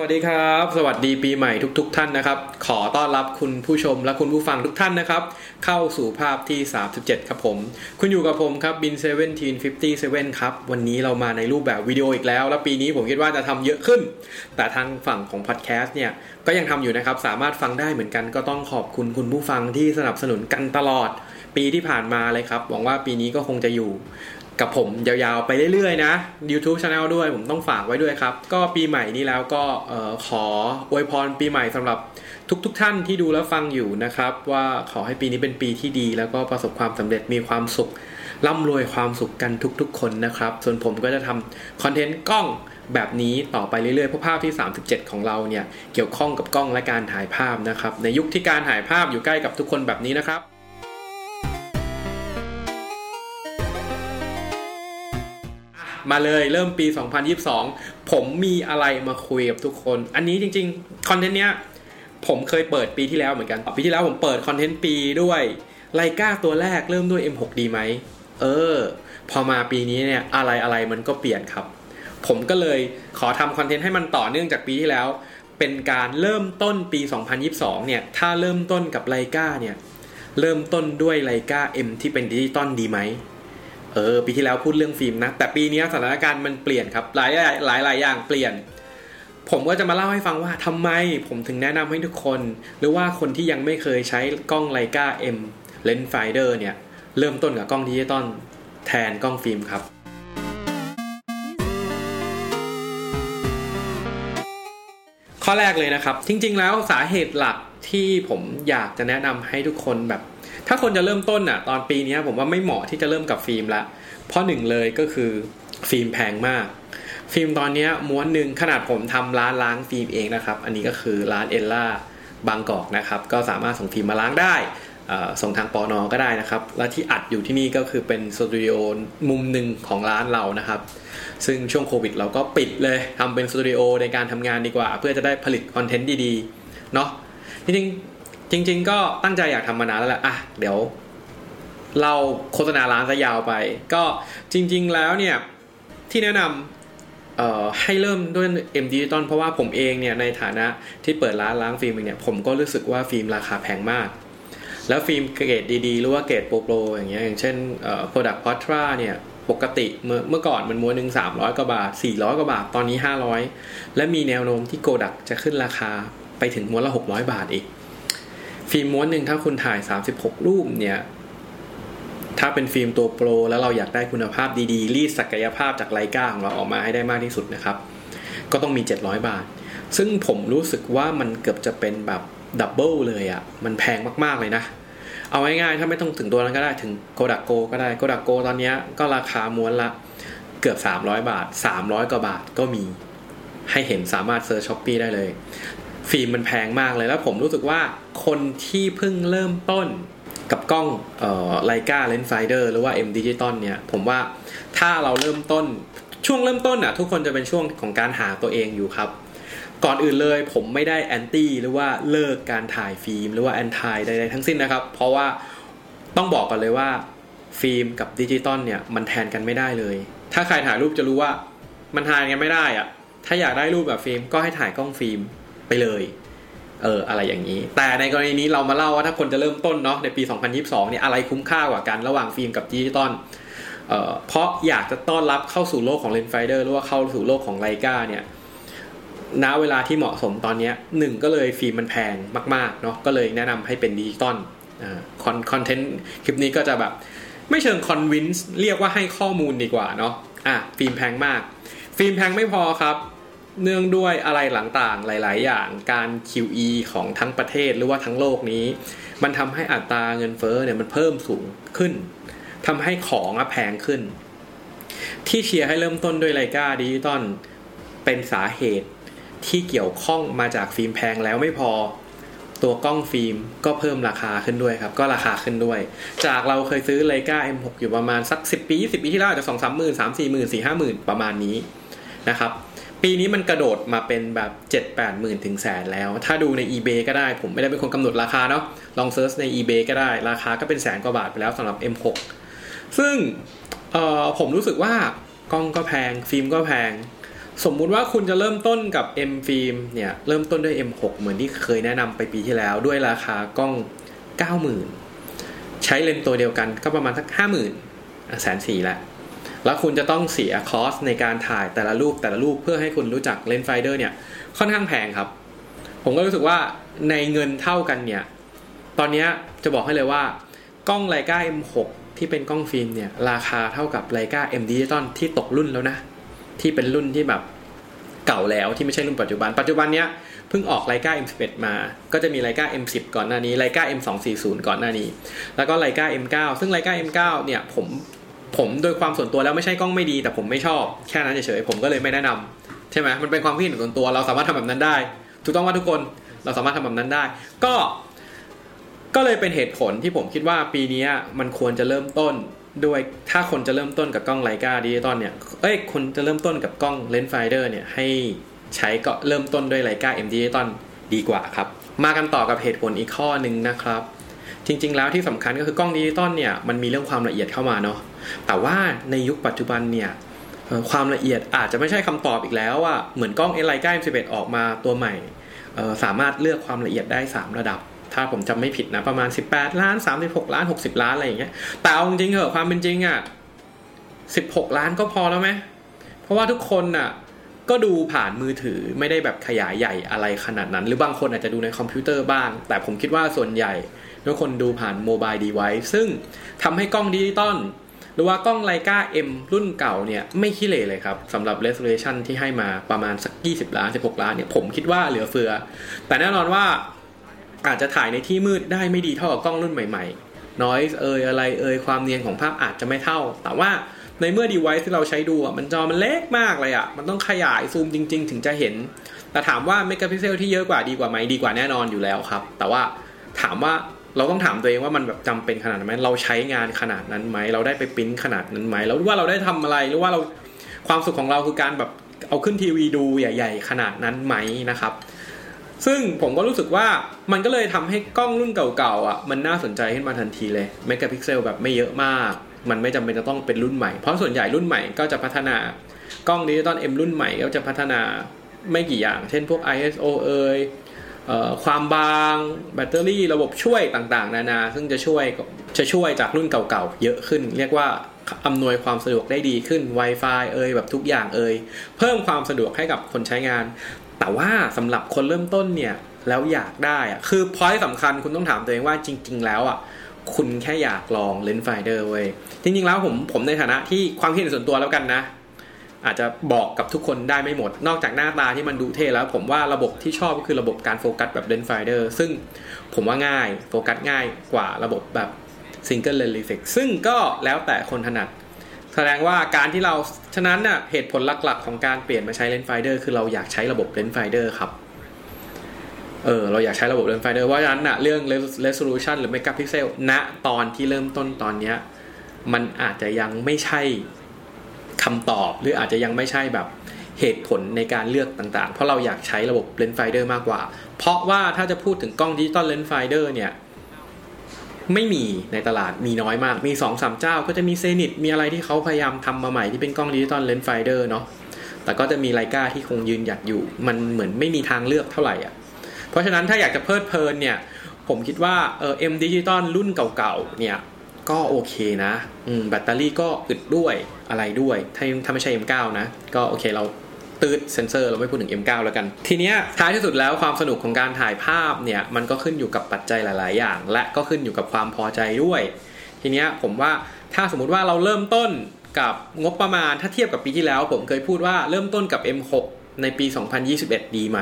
วัสดีครับ สวัสดีปีใหม่ทุกๆทท่านนะครับ ขอต้อนรับคุณผู้ชมและคุณผู้ฟังทุกท่านนะครับ เข้าสู่ภาพที่ 37 ครับผม คุณอยู่กับผมครับบิน1757 ครับ วันนี้เรามาในรูปแบบวิดีโออีกแล้ว และปีนี้ผมคิดว่าจะทำเยอะขึ้น แต่ทางฝั่งของพอดแคสต์เนี่ยก็ยังทำอยู่นะครับ สามารถฟังได้เหมือนกันก็ต้องขอบคุณคุณผู้ฟังที่สนับสนุนกันตลอด ปีที่ผ่านมาเลยครับหวังว่าปีนี้ก็คงจะอยู่ กับผมยาวๆไปเรื่อยๆ นะ YouTube Channel ด้วยผมต้องฝากไว้ด้วยครับ ก็ปีใหม่นี้แล้วก็ขออวยพรปีใหม่สำหรับทุกๆทท่านที่ดูและฟังอยู่นะครับ ว่าขอให้ปีนี้เป็นปีที่ดี แล้วก็ประสบความสำเร็จมีความสุขร่ำรวยความสุขกันทุกๆ คนนะครับ ส่วนผมก็จะทำคอนเทนต์กล้องแบบนี้ต่อไปเรื่อยๆเพราะภาพที่ 37 ของเราเนี่ยเกี่ยวข้องกับกล้องและการถ่ายภาพนะครับในยุคที่การถ่ายภาพอยู่ใกล้กับทุกคนแบบนี้นะครับ มาเลยเริ่มปี 2022 ผมมีอะไรมาคุยกับทุกคน อันนี้จริงๆคอนเทนต์เนี้ยผมเคยเปิดปีที่แล้วเหมือนกัน ปีที่แล้วผมเปิดคอนเทนต์ปีด้วยไลกาตัวแรกเริ่มด้วย M6 ดีไหม เออ พอมาปีนี้เนี่ยอะไรอะไรมันก็เปลี่ยนครับ ผมก็เลยขอทำคอนเทนต์ให้มันต่อเนื่องจากปีที่แล้ว เป็นการเริ่มต้นปี 2022 เนี่ย ถ้าเริ่มต้นกับไลกาเนี่ย เริ่มต้นด้วยไลกา M ที่เป็นดิจิตอลดีไหม เออปีที่แล้วพูดเรื่องฟิล์มนะ แต่ปีนี้สถานการณ์มันเปลี่ยนครับ หลายหลายหลายอย่างเปลี่ยน ผมก็จะมาเล่าให้ฟังว่าทำไมผมถึงแนะนำให้ทุกคน หรือว่าคนที่ยังไม่เคยใช้กล้อง Leica M Rangefinder เนี่ย เริ่มต้นกับกล้องดิจิตอลแทนกล้องฟิล์มครับข้อแรกเลยนะครับ จริง ๆ แล้วสาเหตุหลักที่ผมอยากจะแนะนำให้ทุกคนแบบ ถ้าคนจะเริ่มต้นอะ ตอนปีนี้ผมว่าไม่เหมาะที่จะเริ่มกับฟิล์มละเพราะหนึ่งเลยก็คือฟิล์มแพงมาก ฟิล์มตอนนี้ม้วนหนึ่งขนาดผมทำร้านล้างฟิล์มเองนะครับ อันนี้ก็คือร้านเอลล่าบางกอกนะครับ ก็สามารถส่งฟิล์มมาล้างได้ส่งทางปอนอก็ได้นะครับ และที่อัดอยู่ที่นี่ก็คือเป็นสตูดิโอมุมหนึ่งของร้านเรานะครับ ซึ่งช่วงโควิดเราก็ปิดเลยทำเป็นสตูดิโอในการทำงานดีกว่า เพื่อจะได้ผลิต content ดีๆ เนาะจริง จริง ๆ ก็ตั้งใจอยากทำมานานแล้วแหละอะเดี๋ยว เราโฆษณาร้านซะยาวไป ก็จริง ๆ แล้วเนี่ย ที่แนะนำให้เริ่มด้วย M Digital เพราะว่าผมเองเนี่ยในฐานะที่เปิดร้านล้างฟิล์มเนี่ยผมก็รู้สึกว่าฟิล์มราคาแพงมาก แล้วฟิล์มเกรดดีๆหรือว่าเกรดโปรโปรอย่างเงี้ยอย่างเช่น Product Portra เนี่ยปกติเมื่อเมื่อก่อนมันม้วนหนึ่งสามร้อยกว่าบาทสี่ร้อยกว่าบาทตอนนี้ห้าร้อยและมีแนวโน้มที่โกดักจะขึ้นราคาไปถึงม้วนละหกร้อยบาทอีก ฟิล์มม้วนหนึ่งถ้าคุณถ่าย 36 รูปเนี่ย ถ้าเป็นฟิล์มตัว pro แล้วเราอยากได้คุณภาพดีๆ รีดศักยภาพจาก Leica ของเราออกมาให้ได้มากที่สุดนะครับ ก็ต้องมี 700 บาท ซึ่งผมรู้สึกว่ามันเกือบจะเป็นแบบ double เลยอะ มันแพงมากๆเลยนะ เอาง่ายๆ ถ้าไม่ต้องถึงตัวนั้นก็ได้ถึง Kodak Gold ก็ได้ Kodak Gold ตอนนี้ก็ราคาม้วนละเกือบ 300 บาท 300 กว่าบาทก็มีให้เห็นสามารถ search Shopee ได้เลย ฟิล์มมันแพงมากเลยแล้วผมรู้สึกว่าคนที่เพิ่งเริ่มต้นกับกล้อง Leica Rangefinder หรือว่า M Digital เนี่ยผมว่าถ้าเราเริ่มต้นช่วงเริ่มต้นอะทุกคนจะเป็นช่วงของการหาตัวเองอยู่ครับ ก่อนอื่นเลยผมไม่ได้ anti หรือว่าเลิกการถ่ายฟิล์ม หรือว่า anti ใดๆทั้งสิ้นนะครับ เพราะว่าต้องบอกก่อนเลยว่าฟิล์มกับดิจิตอลเนี่ยมันแทนกันไม่ได้เลย ถ้าใครถ่ายรูปจะรู้ว่ามันแทนกันไม่ได้อะถ้าอยากได้รูปแบบฟิล์มก็ให้ถ่ายกล้องฟิล์ม ไปเลยเอออะไรอย่างนี้ แต่ในกรณีนี้เรามาเล่าว่าถ้าคนจะเริ่มต้นเนาะในปี 2022เนี่ยอะไรคุ้มค่ากว่ากันระหว่างฟิล์มกับดิจิตอลเอ่อเพราะอยากจะต้อนรับเข้าสู่โลกของ Rangefinder หรือว่าเข้าสู่โลกของ Leica เนี่ยณเวลาที่เหมาะสมตอนนี้หนึ่งก็เลยฟิล์มมันแพงมากๆเนาะก็เลยแนะนำให้เป็นดิจิตอลคอนเทนต์คลิปนี้ก็จะแบบไม่เชิง convince เรียกว่าให้ข้อมูลดีกว่าเนาะอะฟิล์มแพงมาก ฟิล์มแพงไม่พอครับ เนื่องด้วยอะไรหลังต่างหลาย ๆ อย่างการ QE ของทั้งประเทศหรือว่าทั้งโลกนี้ มันทำให้อัตราเงินเฟ้อเนี่ยมันเพิ่มสูงขึ้นทำให้ของแพงขึ้น ที่เชียร์ให้เริ่มต้นด้วย Leica ดิจิตอลเป็นสาเหตุที่เกี่ยวข้องมาจากฟิล์มแพงแล้วไม่พอ ตัวกล้องฟิล์มก็เพิ่มราคาขึ้นด้วยครับ ก็ราคาขึ้นด้วย จากเราเคยซื้อ Leica M6 อยู่ประมาณสัก 10 ปี 20 ปีที่แล้วจะสองสามหมื่นสามสี่หมื่นสี่ห้าหมื่นประมาณนี้นะครับ ปีนี้มันกระโดดมาเป็นแบบ 7 8 หมื่นถึงแสนแล้ว ถ้าดูใน eBay ก็ได้ผมไม่ได้เป็นคนกำหนดราคาเนาะลอง search ใน eBay ก็ได้ ราคาก็เป็นแสนกว่าบาทไปแล้วสำหรับ M6 ซึ่งผมรู้สึกว่ากล้องก็แพง ฟิล์มก็แพง สมมุติว่าคุณจะเริ่มต้นกับ M ฟิล์มเนี่ยเริ่มต้นด้วย M6 เหมือนที่เคยแนะนำไปปีที่แล้ว ด้วยราคากล้อง 90,000 ใช้เลนส์ตัวเดียวกันก็ประมาณสัก 50,000แสนสี่ละ แล้วคุณจะต้องเสีย cost ในการถ่ายแต่ละรูปแต่ละรูปเพื่อให้คุณรู้จัก rangefinder เนี่ยค่อนข้างแพงครับ ผมก็รู้สึกว่าในเงินเท่ากันเนี่ย ตอนนี้จะบอกให้เลยว่ากล้องไลกา M6 ที่เป็นกล้องฟิล์มเนี่ยราคาเท่ากับไลกา M Digital ที่ตกรุ่นแล้วนะ ที่เป็นรุ่นที่แบบเก่าแล้วที่ไม่ใช่รุ่นปัจจุบัน ปัจจุบันเนี้ยเพิ่งออกไลกา M11 มา ก็จะมีไลกา M10 ก่อนหน้านี้ไลกา M240 ก่อนหน้านี้ แล้วก็ไลกา M9 ซึ่งไลกา M9 เนี่ยผม ผมโดยความส่วนตัวแล้วไม่ใช่กล้องไม่ดี แต่ผมไม่ชอบแค่นั้นเฉยๆผมก็เลยไม่แนะนำใช่ไหมมันเป็นความคิดเห็นส่วนตัวเราสามารถทำแบบนั้นได้ ถูกต้องว่าทุกคนเราสามารถทำแบบนั้นได้ ก็ก็เลยเป็นเหตุผลที่ผมคิดว่าปีนี้มันควรจะเริ่มต้นด้วยถ้าคนจะเริ่มต้นกับกล้อง Leica ดิจิตอลเนี่ยเอ้ยคนจะเริ่มต้นกับกล้อง rangefinder เนี่ยให้ใช้ก็เริ่มต้นด้วย Leica M ดิจิตอลดีกว่าครับ มากันต่อกับเหตุผลอีกข้อหนึ่งนะครับ จริง ๆ แล้วที่สำคัญก็คือกล้องดิจิตอลเนี่ยมันมีเรื่องความละเอียดเข้ามาเนาะแต่ว่าในยุคปัจจุบันเนี่ยความละเอียดอาจจะไม่ใช่คำตอบอีกแล้วอะเหมือนกล้องเอไลกา M11 ออกมาตัวใหม่สามารถเลือกความละเอียดได้ 3 ระดับ ถ้าผมจำไม่ผิดนะประมาณ 18 ล้าน 36 ล้าน 60 ล้านอะไรอย่างเงี้ยแต่เอาจริงเหอะความเป็นจริงอะ16 ล้านก็พอแล้วไหมเพราะว่าทุกคนอะ ก็ดูผ่านมือถือไม่ได้แบบขยายใหญ่อะไรขนาดนั้น หรือบางคนอาจจะดูในคอมพิวเตอร์บ้าง แต่ผมคิดว่าส่วนใหญ่ทุกคนดูผ่านโมบายดีไวซ์ซึ่งทำให้กล้องดิจิตอลหรือว่ากล้อง Leica M รุ่นเก่าเนี่ย ไม่ขี้เหร่เลยครับสำหรับ resolution ที่ให้มาประมาณสัก 20 ล้าน 16 ล้านเนี่ย ผมคิดว่าเหลือเฟือ แต่แน่นอนว่าอาจจะถ่ายในที่มืดได้ไม่ดีเท่ากับกล้องรุ่นใหม่ๆ noise เอยอะไรเอยความเนียนของภาพอาจจะไม่เท่า แต่ว่า ในเมื่อ device ที่เราใช้ดูอะมันจอมันเล็กมากเลยอะ มันต้องขยายซูมจริง ๆ ถึงจะเห็น แต่ถามว่า megapixel ที่เยอะกว่าดีกว่าไหมดีกว่าแน่นอนอยู่แล้วครับ แต่ว่าถามว่าเราต้องถามตัวเองว่ามันแบบจำเป็นขนาดนั้นไหมเราใช้งานขนาดนั้นไหมเราได้ไปปริ้นขนาดนั้นไหมแล้วว่าเราได้ทำอะไรหรือว่าเราความสุขของเราคือการแบบเอาขึ้นทีวีดูใหญ่ ๆ ขนาดนั้นไหมนะครับ ซึ่งผมก็รู้สึกว่ามันก็เลยทำให้กล้องรุ่นเก่าๆอะมันน่าสนใจขึ้นมาทันทีเลยเมกะพิกเซลแบบไม่เยอะมาก มันไม่จำเป็นจะต้องเป็นรุ่นใหม่เพราะส่วนใหญ่รุ่นใหม่ก็จะพัฒนากล้องดิจิตอล M รุ่นใหม่ก็จะพัฒนาไม่กี่อย่าง เช่นพวก ISO เอยความบางแบตเตอรี่ระบบช่วยต่างๆ นานา ซึ่งจะช่วยจะช่วยจากรุ่นเก่าๆ เยอะขึ้น เรียกว่าอำนวยความสะดวกได้ดีขึ้น Wi-Fi เอ่ยแบบทุกอย่างเอ่ยเพิ่มความสะดวกให้กับคนใช้งาน แต่ว่าสำหรับคนเริ่มต้นเนี่ย แล้วอยากได้อะคือ point สำคัญคุณต้องถามตัวเองว่าจริง ๆ แล้วอะ คุณแค่อยากลอง rangefinder เว้ยจริงๆแล้วผมผมในฐานะที่ความคิดเห็นส่วนตัวแล้วกันนะ อาจจะบอกกับทุกคนได้ไม่หมด นอกจากหน้าตาที่มันดูเท่แล้ว ผมว่าระบบที่ชอบก็คือระบบการโฟกัสแบบ rangefinder ซึ่งผมว่าง่ายโฟกัสง่ายกว่าระบบแบบ single lens reflex ซึ่งก็แล้วแต่คนถนัดแสดงว่าการที่เราฉะนั้นน่ะเหตุผลหลักๆ ของการเปลี่ยนมาใช้ rangefinder คือเราอยากใช้ระบบ rangefinder ครับ เออเราอยากใช้ระบบ rangefinder เพราะฉะนั้นน่ะเรื่อง resolution หรือ megapixel ณตอนที่เริ่มต้นตอนเนี้ยมันอาจจะยังไม่ใช่คำตอบ หรืออาจจะยังไม่ใช่แบบเหตุผลในการเลือกต่างๆ เพราะเราอยากใช้ระบบ rangefinder มากกว่า เพราะว่าถ้าจะพูดถึงกล้องดิจิตอล rangefinder เนี่ย ไม่มีในตลาดมีน้อยมาก มีสองสามเจ้า ก็จะมี Zenit มีอะไรที่เขาพยายามทำมาใหม่ที่เป็นกล้องดิจิตอล rangefinder เนาะแต่ก็จะมี Leica ที่คงยืนหยัดอยู่ มันเหมือนไม่มีทางเลือกเท่าไหร่อะ เพราะฉะนั้นถ้าอยากจะเพลิดเพลินเนี่ย ผมคิดว่าเออเอ็มดิจิตอลรุ่นเก่าๆเนี่ยก็โอเคนะแบตเตอรี่ก็อึดด้วยอะไรด้วย ถ้าถ้าไม่ใช่ M9 นะ ก็โอเคเราตืดเซนเซอร์เราไม่พูดถึง M9 แล้วกัน ทีเนี้ยท้ายที่สุดแล้วความสนุกของการถ่ายภาพเนี่ย มันก็ขึ้นอยู่กับปัจจัยหลาย ๆ อย่าง และก็ขึ้นอยู่กับความพอใจด้วย ทีเนี้ยผมว่าถ้าสมมุติว่าเราเริ่มต้นกับงบประมาณถ้าเทียบกับปีที่แล้ว ผมเคยพูดว่าเริ่มต้นกับ M6 ในปี 2021 ดีไหม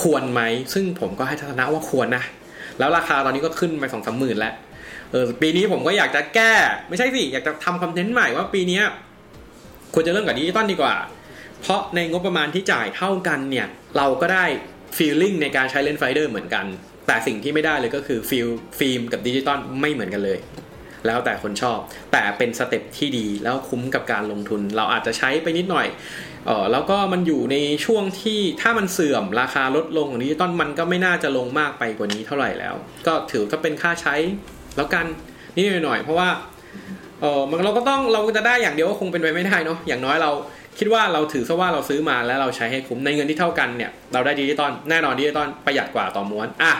ควรไหม ซึ่งผมก็ให้ทัศนะว่าควรนะ แล้วราคาตอนนี้ก็ขึ้นไปสองสามหมื่นแล้ว เออปีนี้ผมก็อยากจะแก้ ไม่ใช่สิ อยากจะทำคอนเทนต์ใหม่ว่าปีนี้ควรจะเริ่มกับดิจิตอลดีกว่า เพราะในงบประมาณที่จ่ายเท่ากันเนี่ย เราก็ได้ feeling ในการใช้ rangefinder เหมือนกัน แต่สิ่งที่ไม่ได้เลยก็คือฟิลฟิล์มกับดิจิตอลไม่เหมือนกันเลย แล้วแต่คนชอบ แต่เป็น step ที่ดีแล้วคุ้มกับการลงทุน เราอาจจะใช้ไปนิดหน่อยเออแล้วก็มันอยู่ในช่วงที่ถ้ามันเสื่อมราคาลดลงของดิจิตอลมันก็ไม่น่าจะลงมากไปกว่านี้เท่าไหร่แล้ว ก็ถือก็เป็นค่าใช้แล้วกันนิดหน่อยเพราะว่าเออมันเราก็ต้องเราจะได้อย่างเดียวก็คงเป็นไปไม่ได้เนาะอย่างน้อยเราคิดว่าเราถือซะว่าเราซื้อมาแล้วเราใช้ให้คุ้มในเงินที่เท่ากันเนี่ยเราได้ดิจิตอลแน่นอนดิจิตอลประหยัดกว่าต่อม้วนอะ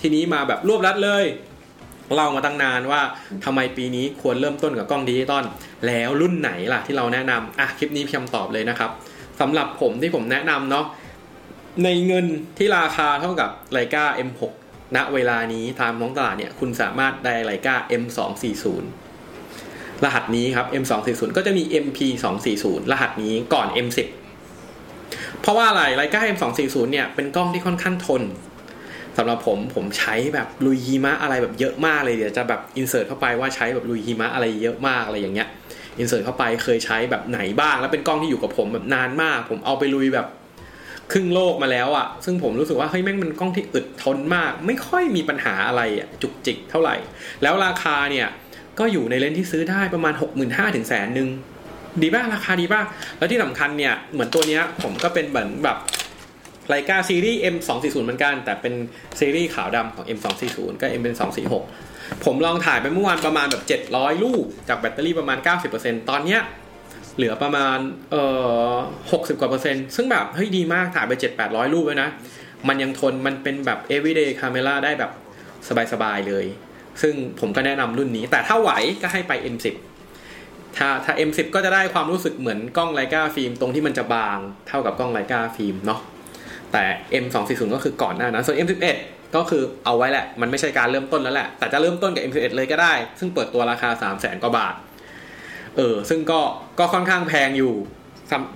ทีนี้มาแบบรวบรัดเลย เล่ามาตั้งนานว่าทำไมปีนี้ควรเริ่มต้นกับกล้องดิจิตอลแล้วรุ่นไหนล่ะที่เราแนะนำอะคลิปนี้พี่คำตอบเลยนะครับสำหรับผมที่ผมแนะนำเนาะในเงินที่ราคาเท่ากับไลกา M6 ณเวลานี้ตามท้องตลาดเนี่ยคุณสามารถได้ไลกา M240 รหัสนี้ครับ M240 ก็จะมี MP240 รหัสนี้ก่อน M10 เพราะว่าอะไรไลกา M240 เนี่ยเป็นกล้องที่ค่อนข้างทน สำหรับผมผมใช้แบบลุยหิมะอะไรแบบเยอะมากเลยเดี๋ยวจะแบบอินเสิร์ตเข้าไปว่าใช้แบบลุยหิมะอะไรเยอะมากอะไรอย่างเงี้ยอินเสิร์ตเข้าไปเคยใช้แบบไหนบ้าง แล้วเป็นกล้องที่อยู่กับผมแบบนานมาก ผมเอาไปลุยแบบครึ่งโลกมาแล้วอะ่ะ ซึ่งผมรู้สึกว่าเฮ้ยแม่งเป็นกล้องที่อึดทนมาก ไม่ค่อยมีปัญหาอะไรอะจุกจิกเท่าไหร่ แล้วราคาเนี่ยก็อยู่ในเลนที่ซื้อได้ประมาณ 6 5 0 0 0ถึงแสนหนึ่งดีป่ะราคาดีป่ะแล้วที่สำคัญเนี่ยเหมือนตัวเนี้ยผมก็เป็นเหมือนแบบ ไลกาซีรีส์ M240 เหมือนกัน แต่เป็นซีรีส์ขาวดำของ M240 ก็ M เป็น246 ผมลองถ่ายไปเมื่อวานประมาณแบบ 700รูปจากแบตเตอรี่ประมาณ 90%ตอนเนี้ยเหลือประมาณเอ่อ60 กว่าเปอร์เซ็นต์ ซึ่งแบบ เฮ้ยดีมากถ่ายไป 7-800 รูปเลยนะ มันยังทนมันเป็นแบบ everyday camera ได้แบบสบายๆเลย ซึ่งผมก็แนะนำรุ่นนี้ แต่ถ้าไหวก็ให้ไป M10 ถ้าถ้า M10 ก็จะได้ความรู้สึกเหมือนกล้อง Leica ฟิล์มตรงที่มันจะบางเท่ากับกล้อง Leica ฟิล์มเนาะ แต่ M240 ก็คือก่อนหน้านั้นส่วน M11 ก็คือเอาไว้แหละ มันไม่ใช่การเริ่มต้นแล้วแหละ แต่จะเริ่มต้นกับ M11 เลยก็ได้ ซึ่งเปิดตัวราคา 3 0 0แสนกว่าบาท เออ ซึ่งก็ ก็ค่อนข้างแพงอยู่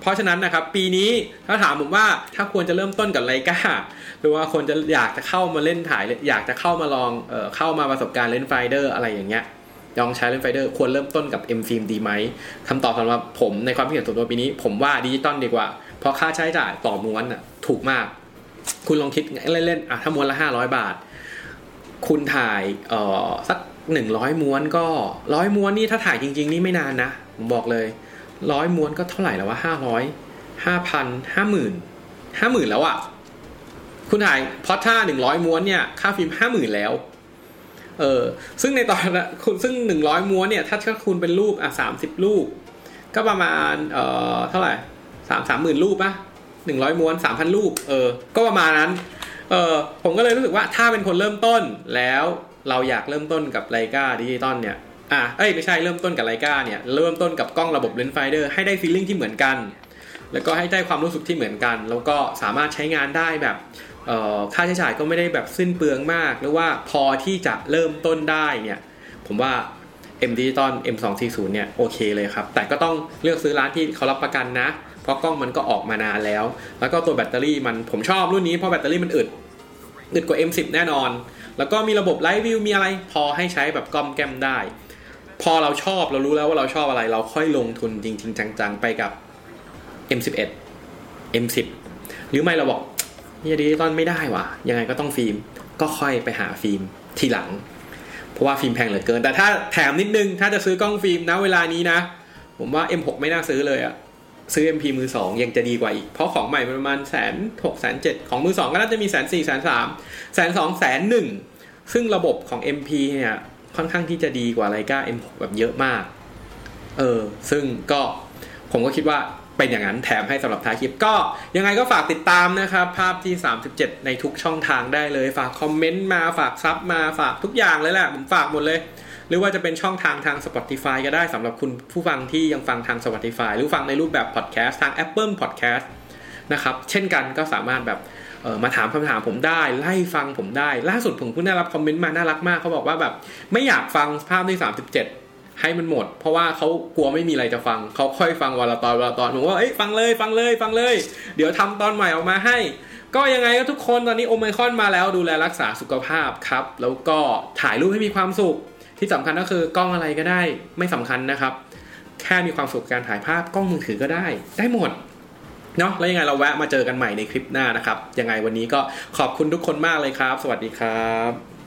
เพราะฉะนั้นนะครับ ปีนี้ถ้าถามผมว่าถ้าควรจะเริ่มต้นกับ Leica หรือว่าคนจะอยากจะเข้ามาเล่นถ่าย อยากจะเข้ามาลอง เออเข้ามาประสบการณ์ rangefinder อะไรอย่างเงี้ย ลองใช้ rangefinder ควรเริ่มต้นกับ M ฟิล์มดีไหมคำตอบสำหรับผมในความคิดเห็นส่วนตัวปีนี้ ผมว่าดิจิตอลดีกว่า เพราะค่าใช้จ่ายต่อม้วนอะ ถูกมาก คุณลองคิดเล่นๆอะถ้าม้วนละห้าร้อยบาท คุณถ่ายเอ่อสักหนึ่งร้อยม้วนก็ร้อยม้วนนี่ถ้าถ่ายจริง ๆ นี่ไม่นานนะผมบอกเลยร้อยม้วนก็เท่าไหร่แล้วว่าห้าร้อยห้าพันห้าหมื่นห้าหมื่นแล้วอะ่ะ คุณถ่ายพอท่าหนึ่งร้อยม้วนเนี่ยค่าฟิล์มห้าหมื่นแล้วเออซึ่งในตอนละคุณซึ่งหนึ่งร้อยม้วนเนี่ยถ้าถ้าคุณเป็นรูปอะสามสิบรูป ก็ประมาณเอ่อเท่าไหร่สามสามหมื่นรูปปะ หนึ่งร้อยม้วนสามพันรูป เออ ก็ประมาณนั้น เออผมก็เลยรู้สึกว่าถ้าเป็นคนเริ่มต้นแล้วเราอยากเริ่มต้นกับ Leica ดิจิตอลเนี่ยอะเอ้ยไม่ใช่เริ่มต้นกับ Leica เนี่ยเริ่มต้นกับกล้องระบบ rangefinder ให้ได้ feeling ที่เหมือนกัน แล้วก็ให้ได้ความรู้สึกที่เหมือนกัน แล้วก็สามารถใช้งานได้แบบค่าใช้จ่ายก็ไม่ได้แบบสิ้นเปลืองมาก หรือว่าพอที่จะเริ่มต้นได้เนี่ยผมว่า M Digital M240 เนี่ยโอเคเลยครับ แต่ก็ต้องเลือกซื้อร้านที่เขารับประกันนะ เพราะกล้องมันก็ออกมานานแล้ว แล้วก็ตัวแบตเตอรี่มันผมชอบรุ่นนี้เพราะแบตเตอรี่มันอึดอึดกว่า M10 แน่นอน แล้วก็มีระบบ live view มีอะไรพอให้ใช้แบบกล้อมแกล้มได้ พอเราชอบเรารู้แล้วว่าเราชอบอะไร เราค่อยลงทุนจริง ๆ จัง ๆ ไปกับ M11 M10 หรือไม่เราบอกนี่ดิจิตอลไม่ได้ว่ะยังไงก็ต้องฟิล์มก็ค่อยไปหาฟิล์มทีหลัง เพราะว่าฟิล์มแพงเหลือเกิน แต่ถ้าแถมนิดนึงถ้าจะซื้อกล้องฟิล์มนะเวลานี้นะ ผมว่า M6 ไม่น่าซื้อเลยอะ ซื้อ MP มือสองยังจะดีกว่าอีก เพราะของใหม่ประมาณแสนหกแสนเจ็ดของมือสองก็น่าจะมีแสนสี่แสนสามแสนสองแสนหนึ่งซึ่งระบบของ MP เนี่ยค่อนข้างที่จะดีกว่า Leica M6 แบบเยอะมาก เออ ซึ่งก็ผมก็คิดว่าเป็นอย่างนั้นแถมให้สำหรับท้ายคลิป ก็ยังไงก็ฝากติดตามนะครับ ภาพที่ 37 ในทุกช่องทางได้เลย ฝากคอมเมนต์มาฝากซับมาฝากทุกอย่างเลยแหละ ผมฝากหมดเลย หรือว่าจะเป็นช่องทางทาง Spotify ก็ได้สำหรับคุณผู้ฟังที่ยังฟังทาง Spotify หรือฟังในรูปแบบพอดแคสต์ทาง Apple Podcast นะครับ เช่นกันก็สามารถแบบมาถามคำถามผมได้ ไล่ฟังผมได้ ล่าสุดผมเพิ่งได้รับคอมเมนต์มาน่ารักมากเขาบอกว่าแบบไม่อยากฟังภาพที่37 ให้มันหมด เพราะว่าเขากลัวไม่มีอะไรจะฟังเขาค่อยฟังวันละตอนวันละตอนผมว่าเอ้ยฟังเลยฟังเลยฟังเลย เดี๋ยวทำตอนใหม่ออกมาให้ ก็ยังไงก็ทุกคนตอนนี้โอไมคอนมาแล้วดูแลรักษาสุขภาพครับ แล้วก็ถ่ายรูปให้มีความสุข ที่สำคัญก็คือกล้องอะไรก็ได้ไม่สำคัญนะครับ แค่มีความสุขการถ่ายภาพกล้องมือถือก็ได้ ได้หมดเนาะแล้วยังไงเราแวะมาเจอกันใหม่ในคลิปหน้านะครับ ยังไงวันนี้ก็ขอบคุณทุกคนมากเลยครับ สวัสดีครับ